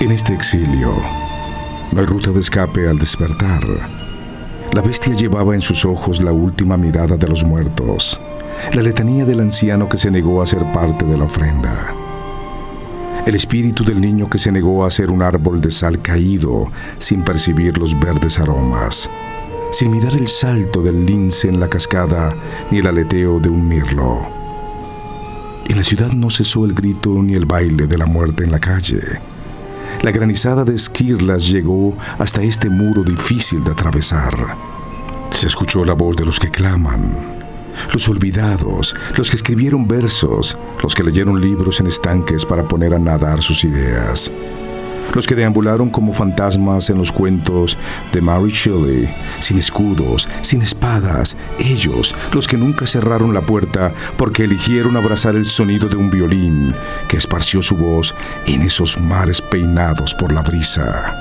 En este exilio, no hay ruta de escape al despertar. La bestia llevaba en sus ojos la última mirada de los muertos, la letanía del anciano que se negó a ser parte de la ofrenda, el espíritu del niño que se negó a ser un árbol de sal caído sin percibir los verdes aromas, sin mirar el salto del lince en la cascada ni el aleteo de un mirlo. En la ciudad no cesó el grito ni el baile de la muerte en la calle la granizada de esquirlas llegó hasta este muro difícil de atravesar. Se escuchó la voz de los que claman, los olvidados, los que escribieron versos, los que leyeron libros en estanques para poner a nadar sus ideas los que deambularon como fantasmas en los cuentos de Mary Shelley, sin escudos, sin espadas, ellos, los que nunca cerraron la puerta porque eligieron abrazar el sonido de un violín que esparció su voz en esos mares peinados por la brisa.